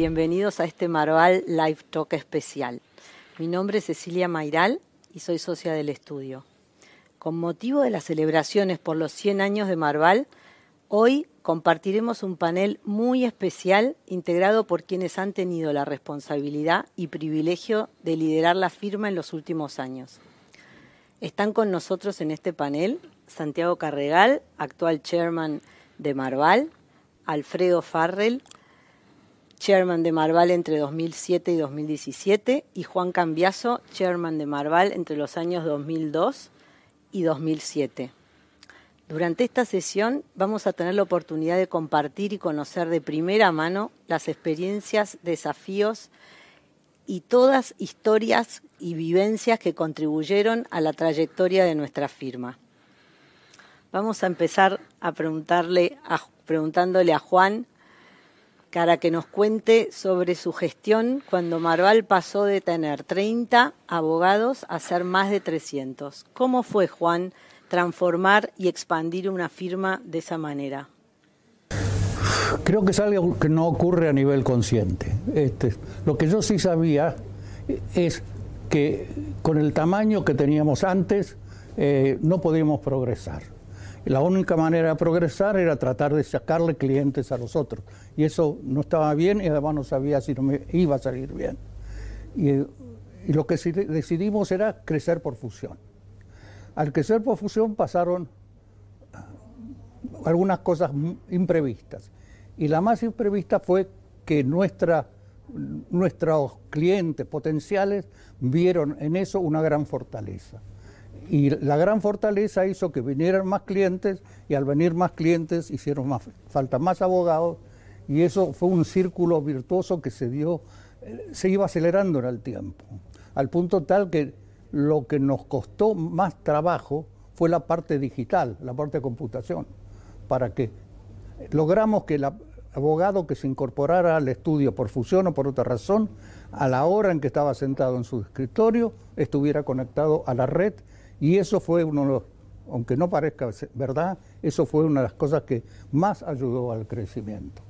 bienvenidos a este Marval Live Talk especial. Mi nombre es Cecilia Mairal y soy socia del estudio. Con motivo de las celebraciones por los 100 años de Marval, hoy compartiremos un panel muy especial integrado por quienes han tenido la responsabilidad y privilegio de liderar la firma en los últimos años. Están con nosotros en este panel Santiago Carregal, actual chairman de Marval, Alfredo Farrell, chairman de Marval entre 2007 y 2017, y Juan Cambiaso, chairman de Marval entre los años 2002 y 2007. Durante esta sesión vamos a tener la oportunidad de compartir y conocer de primera mano las experiencias, desafíos y todas historias y vivencias que contribuyeron a la trayectoria de nuestra firma. Vamos a empezar a preguntarle a, preguntándole a Juan para que nos cuente sobre su gestión cuando Marval pasó de tener 30 abogados a ser más de 300. ¿Cómo fue, Juan, transformar y expandir una firma de esa manera? Creo que es algo que no ocurre a nivel consciente. Este, lo que yo sí sabía es que con el tamaño que teníamos antes eh, no podíamos progresar. La única manera de progresar era tratar de sacarle clientes a los otros. Y eso no estaba bien y además no sabía si no me iba a salir bien. Y, lo que decidimos era crecer por fusión. Al crecer por fusión pasaron algunas cosas imprevistas. Y la más imprevista fue que nuestros clientes potenciales vieron en eso una gran fortaleza. Y la gran fortaleza hizo que vinieran más clientes y al venir más clientes hicieron más, falta más abogados y eso fue un círculo virtuoso que se dio, eh, se iba acelerando en el tiempo, al punto tal que lo que nos costó más trabajo fue la parte digital, la parte de computación, para que logramos que el abogado que se incorporara al estudio por fusión o por otra razón, a la hora en que estaba sentado en su escritorio, estuviera conectado a la red y eso fue uno de los, aunque no parezca verdad, eso fue una de las cosas que más ayudó al crecimiento.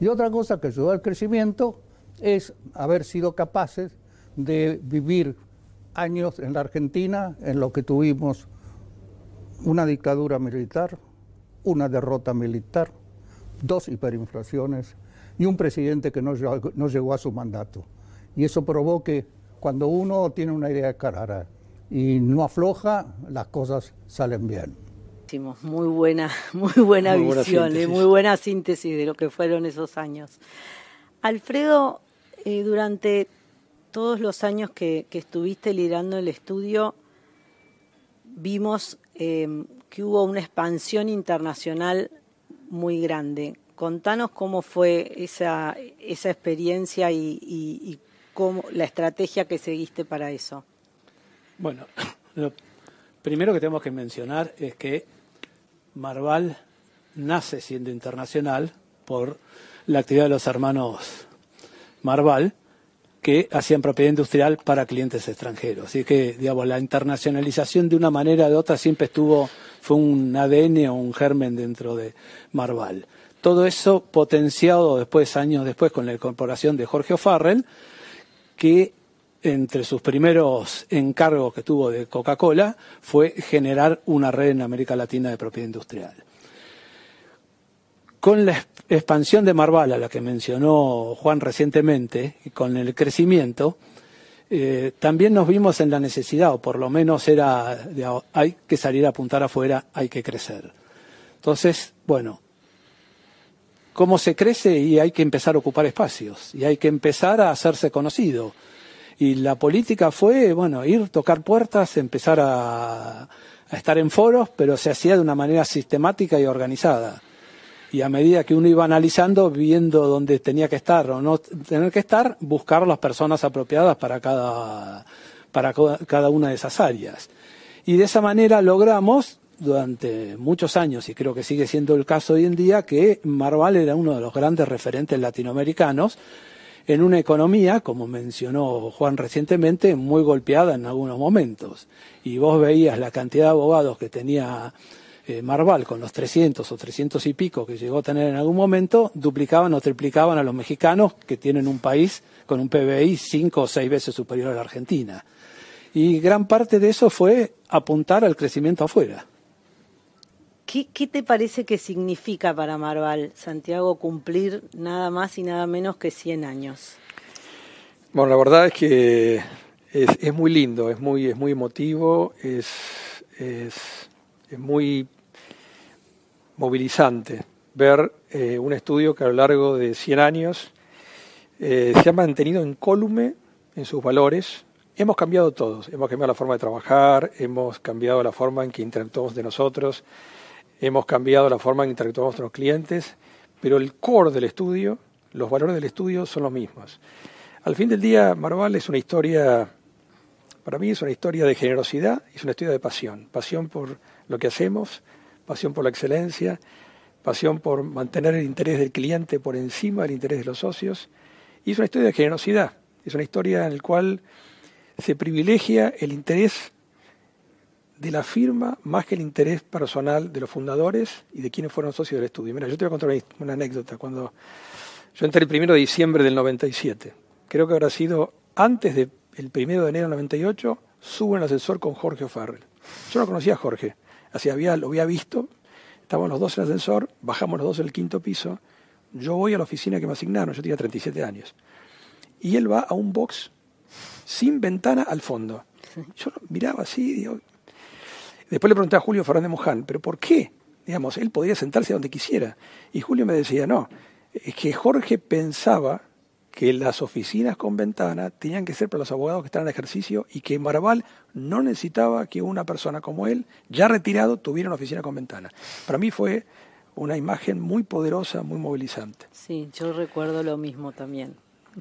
Y otra cosa que ayudó al crecimiento es haber sido capaces de vivir años en la Argentina en lo que tuvimos una dictadura militar, una derrota militar, dos hiperinflaciones y un presidente que no llegó, a su mandato. Y eso probó que cuando uno tiene una idea clara y no afloja, las cosas salen bien. Muy buena, muy buena visión, y muy buena síntesis de lo que fueron esos años. Alfredo, eh, durante todos los años que, estuviste liderando el estudio, vimos eh, que hubo una expansión internacional muy grande. Contanos cómo fue esa, esa experiencia y, y cómo, la estrategia que seguiste para eso. Bueno, lo primero que tenemos que mencionar es que Marval nace siendo internacional por la actividad de los hermanos Marval, que hacían propiedad industrial para clientes extranjeros. Así que, digamos, la internacionalización de una manera o de otra siempre estuvo, fue un ADN o un germen dentro de Marval. Todo eso potenciado después, años después, con la incorporación de Jorge O'Farrell, que entre sus primeros encargos que tuvo de Coca-Cola fue generar una red en América Latina de propiedad industrial. Con la expansión de Marval, a la que mencionó Juan recientemente, y con el crecimiento, eh, también nos vimos en la necesidad, o por lo menos era, hay que salir a apuntar afuera, hay que crecer. Entonces, bueno, ¿cómo se crece? Y hay que empezar a ocupar espacios, y hay que empezar a hacerse conocido y la política fue, bueno, ir, tocar puertas, empezar a, estar en foros, pero se hacía de una manera sistemática y organizada. Y a medida que uno iba analizando, viendo dónde tenía que estar o no tener que estar, buscar las personas apropiadas para cada, para cada una de esas áreas. Y de esa manera logramos durante muchos años, y creo que sigue siendo el caso hoy en día, que Marval era uno de los grandes referentes latinoamericanos en una economía, como mencionó Juan recientemente, muy golpeada en algunos momentos. Y vos veías la cantidad de abogados que tenía eh, Marval con los 300 o 300 y pico que llegó a tener en algún momento, duplicaban o triplicaban a los mexicanos que tienen un país con un PBI cinco o seis veces superior a la Argentina. Y gran parte de eso fue apuntar al crecimiento afuera. ¿Qué, ¿Qué, te parece que significa para Marval, Santiago, cumplir nada más y nada menos que 100 años? Bueno, la verdad es que es, muy lindo, es muy, es muy emotivo, es, es, es muy movilizante ver eh, un estudio que a lo largo de 100 años eh, se ha mantenido incólume en sus valores. Hemos cambiado todos, hemos cambiado la forma de trabajar, hemos cambiado la forma en que interactuamos de nosotros, hemos cambiado la forma en que interactuamos con los clientes, pero el core del estudio, los valores del estudio son los mismos. Al fin del día, Marval es una historia, para mí es una historia de generosidad, es una historia de pasión, pasión por lo que hacemos, pasión por la excelencia, pasión por mantener el interés del cliente por encima del interés de los socios, y es una historia de generosidad, es una historia en la cual se privilegia el interés de la firma más que el interés personal de los fundadores y de quienes fueron socios del estudio. Mira, yo te voy a contar una, anécdota. Cuando yo entré el primero de diciembre del 97, creo que habrá sido antes del primero de enero del 98, subo en el ascensor con Jorge O'Farrell. Yo no conocía a Jorge, así había, lo había visto, estábamos los dos en el ascensor, bajamos los dos en el quinto piso, yo voy a la oficina que me asignaron, yo tenía 37 años, y él va a un box sin ventana al fondo. Yo miraba así, digo, después le pregunté a Julio Fernández Moján, pero ¿por qué? Digamos, él podía sentarse donde quisiera. Y Julio me decía, no, es que Jorge pensaba que las oficinas con ventana tenían que ser para los abogados que están en ejercicio y que Marval no necesitaba que una persona como él, ya retirado, tuviera una oficina con ventana. Para mí fue una imagen muy poderosa, muy movilizante. Sí, yo recuerdo lo mismo también.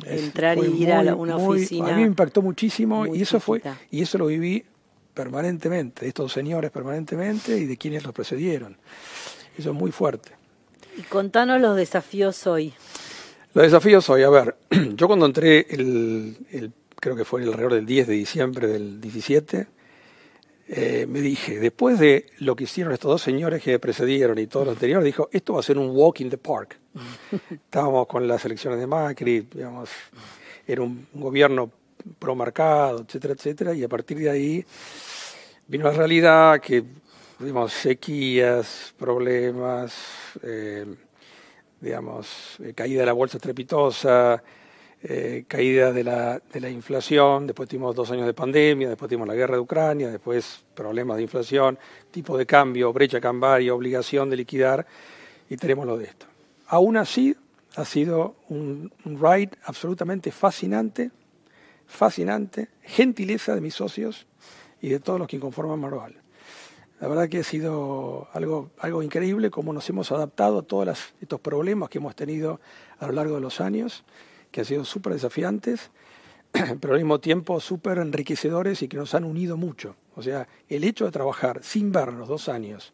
Entrar y ir a una oficina. A mí me impactó muchísimo y eso fue y eso lo viví permanentemente, de estos señores permanentemente y de quienes los precedieron. Eso es muy fuerte. Y contanos los desafíos hoy. Los desafíos hoy, a ver, yo cuando entré, el, el, creo que fue alrededor del 10 de diciembre del 17, eh, me dije, después de lo que hicieron estos dos señores que me precedieron y todo lo anterior, dijo, esto va a ser un walk in the park. Estábamos con las elecciones de Macri, digamos, era un, un gobierno pro-marcado, etcétera, etcétera, y a partir de ahí vino la realidad que tuvimos sequías, problemas, eh, digamos, eh, caída de la bolsa estrepitosa, eh, caída de la, de la inflación, después tuvimos dos años de pandemia, después tuvimos la guerra de Ucrania, después problemas de inflación, tipo de cambio, brecha cambiaria, obligación de liquidar, y tenemos lo de esto. Aún así, ha sido un, un ride absolutamente fascinante, fascinante, gentileza de mis socios y de todos los que conforman Marval. La verdad que ha sido algo, algo increíble cómo nos hemos adaptado a todos estos problemas que hemos tenido a lo largo de los años, que han sido súper desafiantes, pero al mismo tiempo súper enriquecedores y que nos han unido mucho. O sea, el hecho de trabajar sin vernos dos años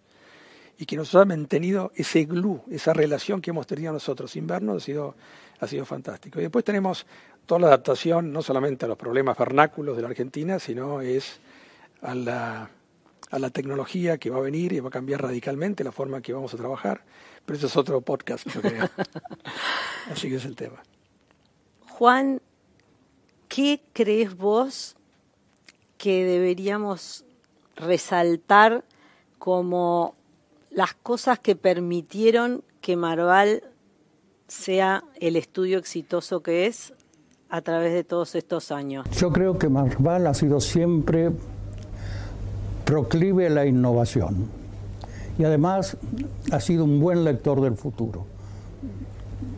y que nos ha mantenido ese glue, esa relación que hemos tenido nosotros sin vernos, ha sido, ha sido fantástico. Y después tenemos toda la adaptación, no solamente a los problemas vernáculos de la Argentina, sino es a la a la tecnología que va a venir y va a cambiar radicalmente la forma en que vamos a trabajar. Pero eso es otro podcast, yo creo. Así que es el tema. Juan, ¿qué crees vos que deberíamos resaltar como las cosas que permitieron que Marval sea el estudio exitoso que es a través de todos estos años? Yo creo que Marval ha sido siempre proclive a la innovación y además ha sido un buen lector del futuro.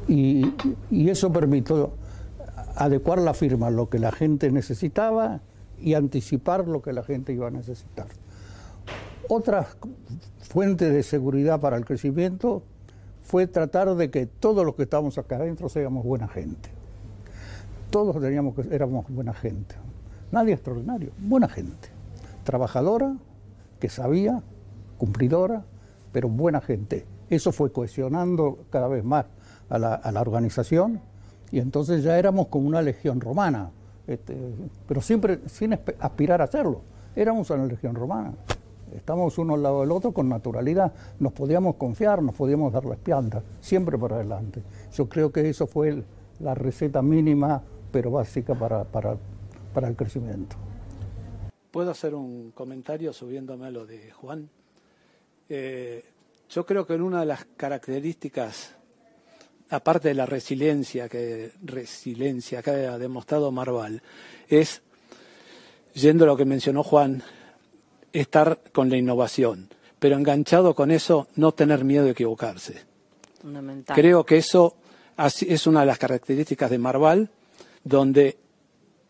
Y, eso permitió adecuar la firma a lo que la gente necesitaba y anticipar lo que la gente iba a necesitar. Otra fuente de seguridad para el crecimiento fue tratar de que todos los que estamos acá adentro seamos buena gente. Todos teníamos que éramos buena gente. Nadie extraordinario, buena gente trabajadora, que sabía, cumplidora, pero buena gente. Eso fue cohesionando cada vez más a la, organización y entonces ya éramos como una legión romana, este, pero siempre sin aspirar a hacerlo. Éramos una legión romana. Estamos uno al lado del otro con naturalidad. Nos podíamos confiar, nos podíamos dar la espalda, siempre para adelante. Yo creo que eso fue la receta mínima, pero básica para, para, para el crecimiento. ¿Puedo hacer un comentario subiéndome a lo de Juan? Eh, yo creo que en una de las características, aparte de la resiliencia que, resiliencia que ha demostrado Marval, es, yendo a lo que mencionó Juan, estar con la innovación, pero enganchado con eso, no tener miedo de equivocarse. Creo que eso es una de las características de Marval, donde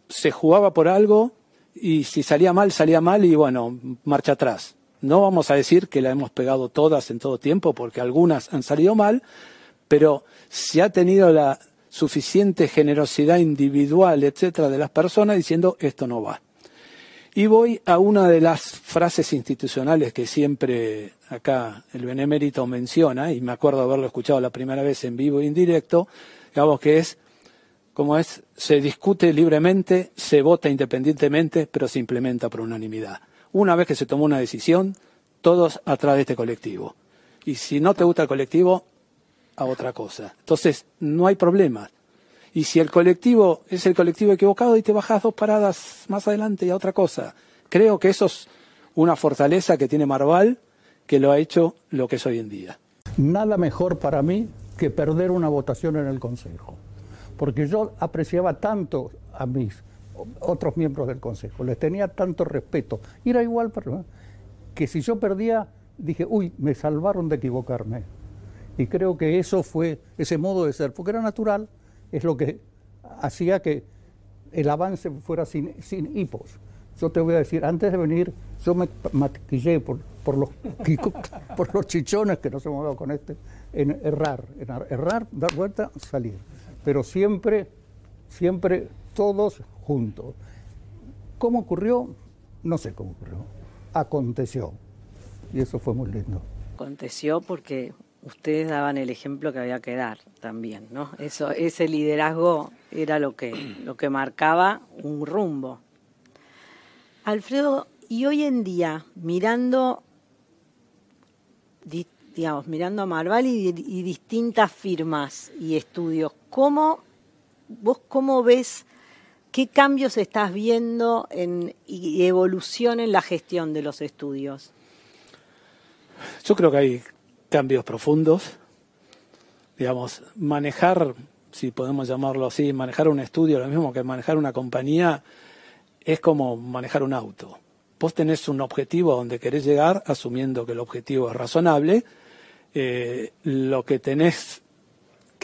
se jugaba por algo y si salía mal, salía mal y bueno, marcha atrás. No vamos a decir que la hemos pegado todas en todo tiempo, porque algunas han salido mal, pero se ha tenido la suficiente generosidad individual, etcétera, de las personas diciendo esto no va. Y voy a una de las frases institucionales que siempre acá el benemérito menciona, y me acuerdo haberlo escuchado la primera vez en vivo e indirecto, digamos que es, como es, se discute libremente, se vota independientemente, pero se implementa por unanimidad una vez que se tomó una decisión, todos atrás de este colectivo. Y si no te gusta el colectivo, a otra cosa. Entonces, no hay problema. Y si el colectivo es el colectivo equivocado y te bajas dos paradas más adelante y a otra cosa. Creo que eso es una fortaleza que tiene Marval que lo ha hecho lo que es hoy en día. Nada mejor para mí que perder una votación en el Consejo. Porque yo apreciaba tanto a mis otros miembros del Consejo. Les tenía tanto respeto. Era igual para, que si yo perdía, dije, uy, me salvaron de equivocarme. Y creo que eso fue ese modo de ser, porque era natural, es lo que hacía que el avance fuera sin, hipos. Yo te voy a decir, antes de venir, yo me maquillé por, por, los, por los chichones que nos hemos dado con este, errar, en errar, dar vuelta, salir. Pero siempre, siempre todos juntos. ¿Cómo ocurrió? No sé cómo ocurrió. Aconteció. Y eso fue muy lindo. Aconteció porque ustedes daban el ejemplo que había que dar también, ¿no? Eso, ese liderazgo era lo que, lo que marcaba un rumbo. Alfredo, y hoy en día, mirando, digamos, mirando a Marval y, y distintas firmas y estudios, ¿cómo, vos cómo ves ¿Qué cambios estás viendo en, y evolución en la gestión de los estudios? Yo creo que hay cambios profundos. Digamos, manejar, si podemos llamarlo así, manejar un estudio, lo mismo que manejar una compañía, es como manejar un auto. Vos tenés un objetivo a donde querés llegar, asumiendo que el objetivo es razonable. Eh, lo que tenés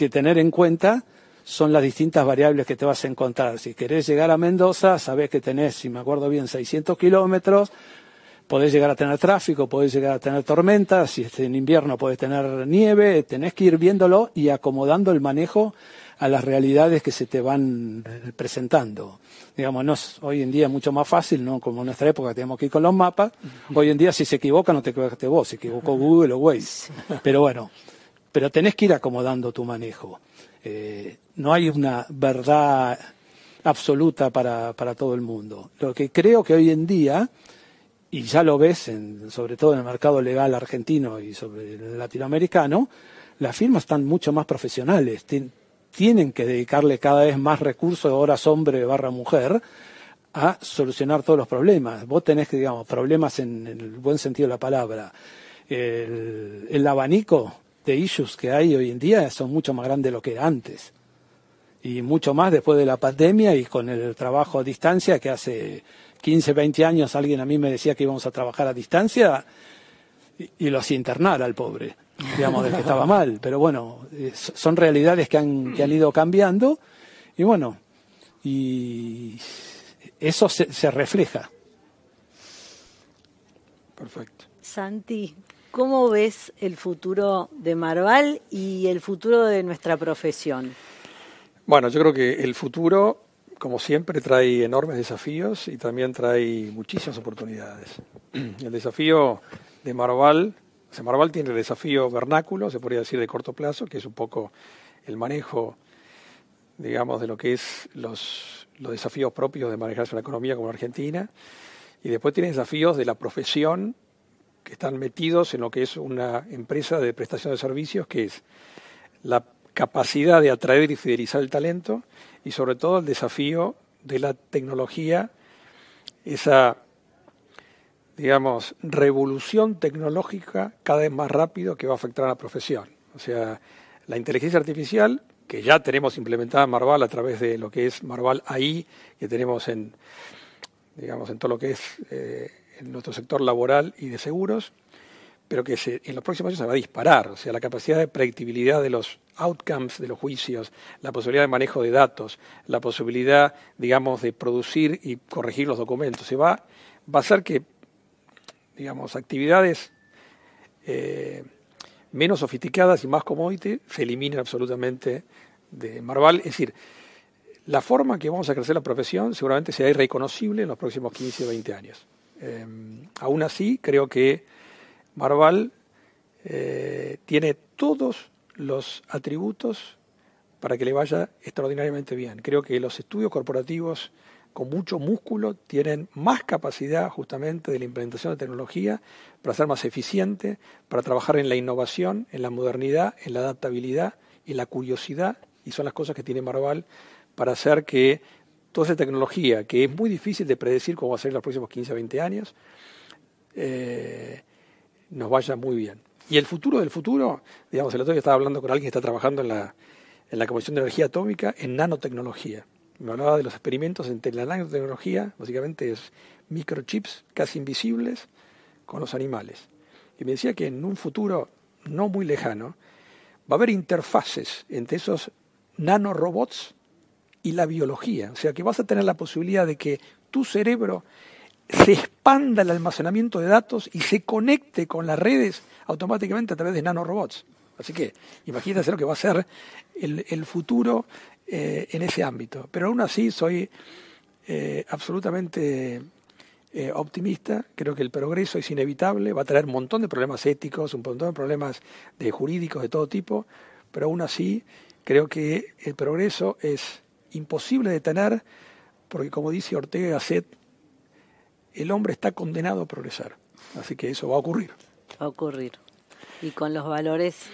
que tener en cuenta son las distintas variables que te vas a encontrar. Si querés llegar a Mendoza, sabés que tenés, si me acuerdo bien, 600 kilómetros, podés llegar a tener tráfico, podés llegar a tener tormentas, si es en invierno podés tener nieve, tenés que ir viéndolo y acomodando el manejo a las realidades que se te van eh, presentando. Digamos, no hoy en día es mucho más fácil, no como en nuestra época teníamos que ir con los mapas. Hoy en día si se equivoca no te equivocaste vos, se equivocó Google o Waze. Pero bueno, pero tenés que ir acomodando tu manejo. Eh, no hay una verdad absoluta para, para, todo el mundo. Lo que creo que hoy en día, y ya lo ves en, sobre todo en el mercado legal argentino y sobre el latinoamericano, las firmas están mucho más profesionales, tienen que dedicarle cada vez más recursos, horas hombre barra mujer, a solucionar todos los problemas. Vos tenés que, digamos, problemas en, el buen sentido de la palabra. El, el abanico de issues que hay hoy en día son mucho más grandes de lo que era antes. Y mucho más después de la pandemia y con el trabajo a distancia, que hace 15, 20 años alguien a mí me decía que íbamos a trabajar a distancia y, lo hacía internar al pobre, digamos, del que estaba mal. Pero bueno, eh, son realidades que han, que han ido cambiando y bueno, y eso se, se refleja. Perfecto. Santi, ¿Cómo ves el futuro de Marval y el futuro de nuestra profesión? Bueno, yo creo que el futuro, como siempre, trae enormes desafíos y también trae muchísimas oportunidades. El desafío de Marval, o sea, Marval tiene el desafío vernáculo, se podría decir de corto plazo, que es un poco el manejo, digamos, de lo que es los, los desafíos propios de manejarse una economía como la Argentina. Y después tiene desafíos de la profesión que están metidos en lo que es una empresa de prestación de servicios, que es la capacidad de atraer y fidelizar el talento y sobre todo el desafío de la tecnología, esa, digamos, revolución tecnológica cada vez más rápido que va a afectar a la profesión. O sea, la inteligencia artificial, que ya tenemos implementada en Marval a través de lo que es Marval AI, que tenemos en, digamos, en todo lo que es eh, en nuestro sector laboral y de seguros, pero que en los próximos años se va a disparar. O sea, la capacidad de predictibilidad de los outcomes de los juicios, la posibilidad de manejo de datos, la posibilidad, digamos, de producir y corregir los documentos. Se va, va a hacer que, digamos, actividades eh, menos sofisticadas y más commodity se eliminen absolutamente de Marval. Es decir, la forma que vamos a crecer la profesión seguramente será irreconocible en los próximos 15 o 20 años. Eh, aún así, creo que Marval eh, tiene todos los atributos para que le vaya extraordinariamente bien. Creo que los estudios corporativos con mucho músculo tienen más capacidad justamente de la implementación de tecnología para ser más eficiente, para trabajar en la innovación, en la modernidad, en la adaptabilidad, en la curiosidad, y son las cosas que tiene Marval para hacer que toda esa tecnología, que es muy difícil de predecir cómo va a ser en los próximos 15 o 20 años, eh, nos vaya muy bien. Y el futuro del futuro, digamos, el otro día estaba hablando con alguien que está trabajando en la, en la Comisión de Energía Atómica en nanotecnología. Me hablaba de los experimentos entre la nanotecnología, básicamente es microchips casi invisibles con los animales. Y me decía que en un futuro no muy lejano va a haber interfaces entre esos nanorobots y la biología. O sea que vas a tener la posibilidad de que tu cerebro se expanda el almacenamiento de datos y se conecte con las redes automáticamente a través de nanorobots. Así que imagínense lo que va a ser el, futuro eh, en ese ámbito. Pero aún así soy eh, absolutamente eh, optimista. Creo que el progreso es inevitable, va a traer un montón de problemas éticos, un montón de problemas de jurídicos de todo tipo, pero aún así creo que el progreso es imposible de detener porque como dice Ortega y Gasset, el hombre está condenado a progresar. Así que eso va a ocurrir. Va a ocurrir. Y con los valores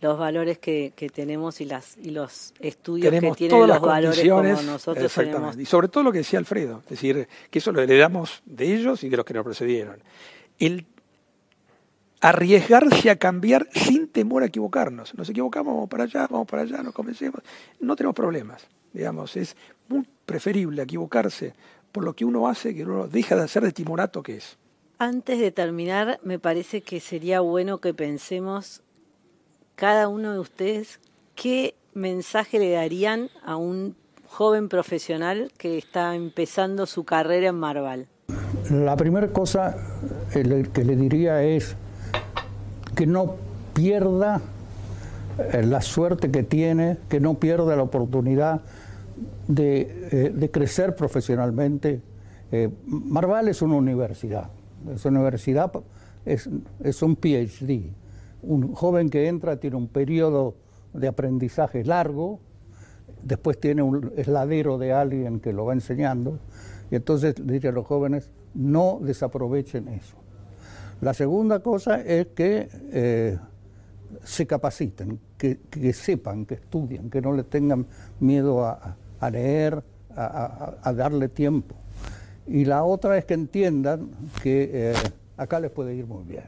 los valores que, tenemos y las y los estudios que tienen los valores como nosotros tenemos. Y sobre todo lo que decía Alfredo, es decir, que eso lo heredamos de ellos y de los que nos precedieron. El arriesgarse a cambiar sin temor a equivocarnos. Nos equivocamos, vamos para allá, vamos para allá, nos convencemos, no tenemos problemas. Digamos, es muy preferible equivocarse por lo que uno hace que uno deja de hacer de timorato que es. Antes de terminar, me parece que sería bueno que pensemos cada uno de ustedes qué mensaje le darían a un joven profesional que está empezando su carrera en Marval. La primera cosa que le diría es que no pierda eh, la suerte que tiene, que no pierda la oportunidad eh, de, crecer profesionalmente. Eh, Marval es una universidad, es una universidad, es, es un PhD. Un joven que entra tiene un periodo de aprendizaje largo, después tiene un esladero de alguien que lo va enseñando, y entonces diría a los jóvenes, no desaprovechen eso. La segunda cosa es que eh, se capaciten, que, sepan, que estudien, que no le tengan miedo a, leer, a, darle tiempo. Y la otra es que entiendan que eh, acá les puede ir muy bien,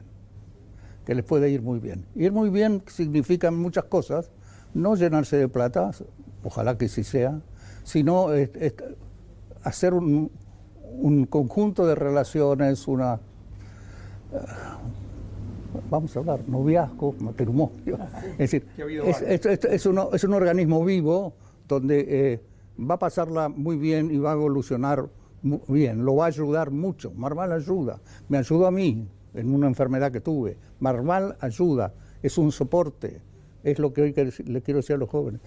que les puede ir muy bien. Ir muy bien significa muchas cosas, no llenarse de plata, ojalá que sí sea, sino hacer un, conjunto de relaciones, una... Vamos a hablar, noviazgo, matrimonio. Es decir, es, un organismo vivo donde eh, va a pasarla muy bien y va a evolucionar muy bien, lo va a ayudar mucho. Marval ayuda, me ayudó a mí en una enfermedad que tuve. Marval ayuda, es un soporte, es lo que hoy le quiero decir a los jóvenes.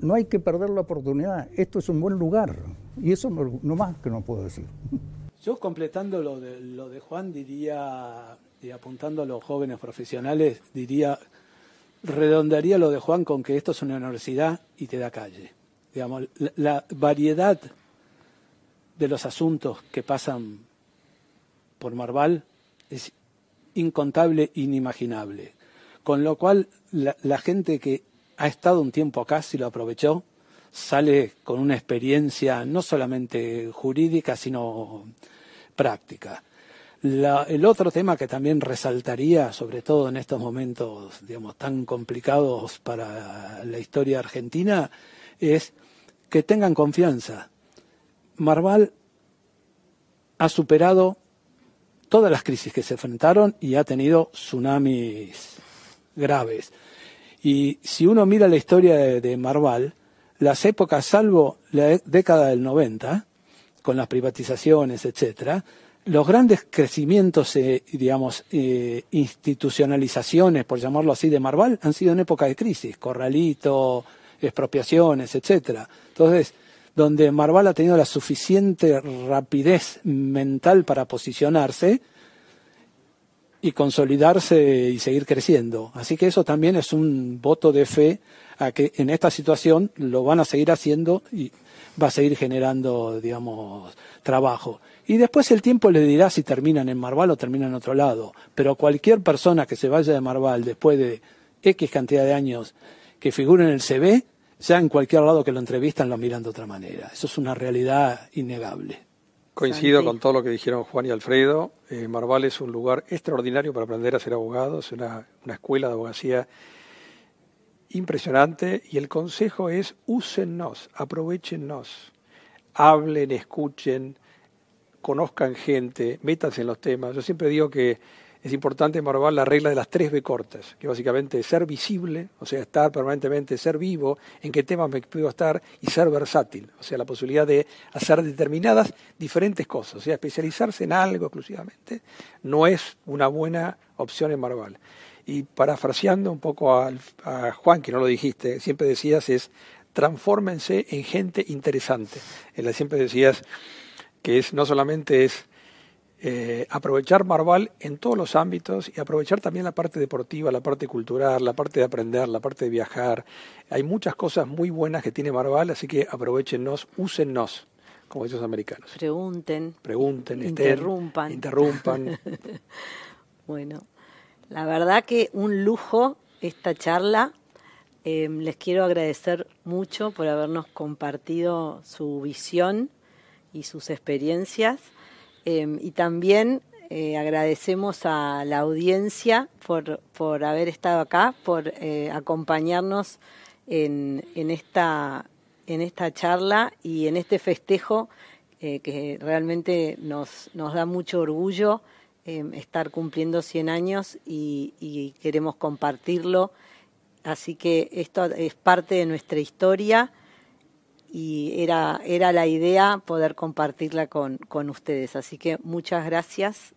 no hay que perder la oportunidad, esto es un buen lugar y eso no, más que no puedo decir. Yo completando lo de, lo de Juan diría, y apuntando a los jóvenes profesionales, diría redondearía lo de Juan con que esto es una universidad y te da calle. Digamos, la, variedad de los asuntos que pasan por Marval es incontable, inimaginable. Con lo cual, la, la gente que ha estado un tiempo acá, si lo aprovechó, sale con una experiencia no solamente jurídica, sino práctica. el otro tema que también resaltaría, sobre todo en estos momentos digamos, tan complicados para la historia argentina, es que tengan confianza. Marval ha superado todas las crisis que se enfrentaron y ha tenido tsunamis graves. Y si uno mira la historia de, Marval, las épocas, salvo la década del 90, con las privatizaciones, etcétera, los grandes crecimientos, eh, digamos, eh, institucionalizaciones, por llamarlo así, de Marval, han sido en época de crisis, corralito, expropiaciones, etcétera. Entonces, donde Marval ha tenido la suficiente rapidez mental para posicionarse y consolidarse y seguir creciendo. Así que eso también es un voto de fe a que en esta situación lo van a seguir haciendo y va a seguir generando, digamos, trabajo. Y después el tiempo le dirá si terminan en Marval o terminan en otro lado. Pero cualquier persona que se vaya de Marval después de X cantidad de años que figure en el CV, ya en cualquier lado que lo entrevistan lo miran de otra manera. Eso es una realidad innegable. Coincido con todo lo que dijeron Juan y Alfredo. Eh, Marval es un lugar extraordinario para aprender a ser abogado, es una, una escuela de abogacía impresionante y el consejo es úsennos, aprovechennos, hablen, escuchen, conozcan gente, métanse en los temas. Yo siempre digo que es importante Marval la regla de las tres B cortas, que básicamente es ser visible, o sea, estar permanentemente, ser vivo, en qué temas me puedo estar, y ser versátil, o sea, la posibilidad de hacer determinadas diferentes cosas, o sea, especializarse en algo exclusivamente, no es una buena opción en Marval. Y parafraseando un poco a, Juan, que no lo dijiste, siempre decías es transfórmense en gente interesante. Siempre decías que es no solamente es eh, aprovechar Marval en todos los ámbitos y aprovechar también la parte deportiva, la parte cultural, la parte de aprender, la parte de viajar. Hay muchas cosas muy buenas que tiene Marval, así que aprovechenos, úsennos, como dicen los americanos. Pregunten. Pregunten, interrumpan. interrumpan. bueno, la verdad que un lujo esta charla. Em, les quiero agradecer mucho por habernos compartido su visión y sus experiencias. Em, y también eh, agradecemos a la audiencia por, por haber estado acá, por eh, acompañarnos en, en, esta, en esta charla y en este festejo eh, que realmente nos, nos da mucho orgullo em, estar cumpliendo 100 años y, y queremos compartirlo. Así que esto es parte de nuestra historia y era, era la idea poder compartirla con, con ustedes. Así que muchas gracias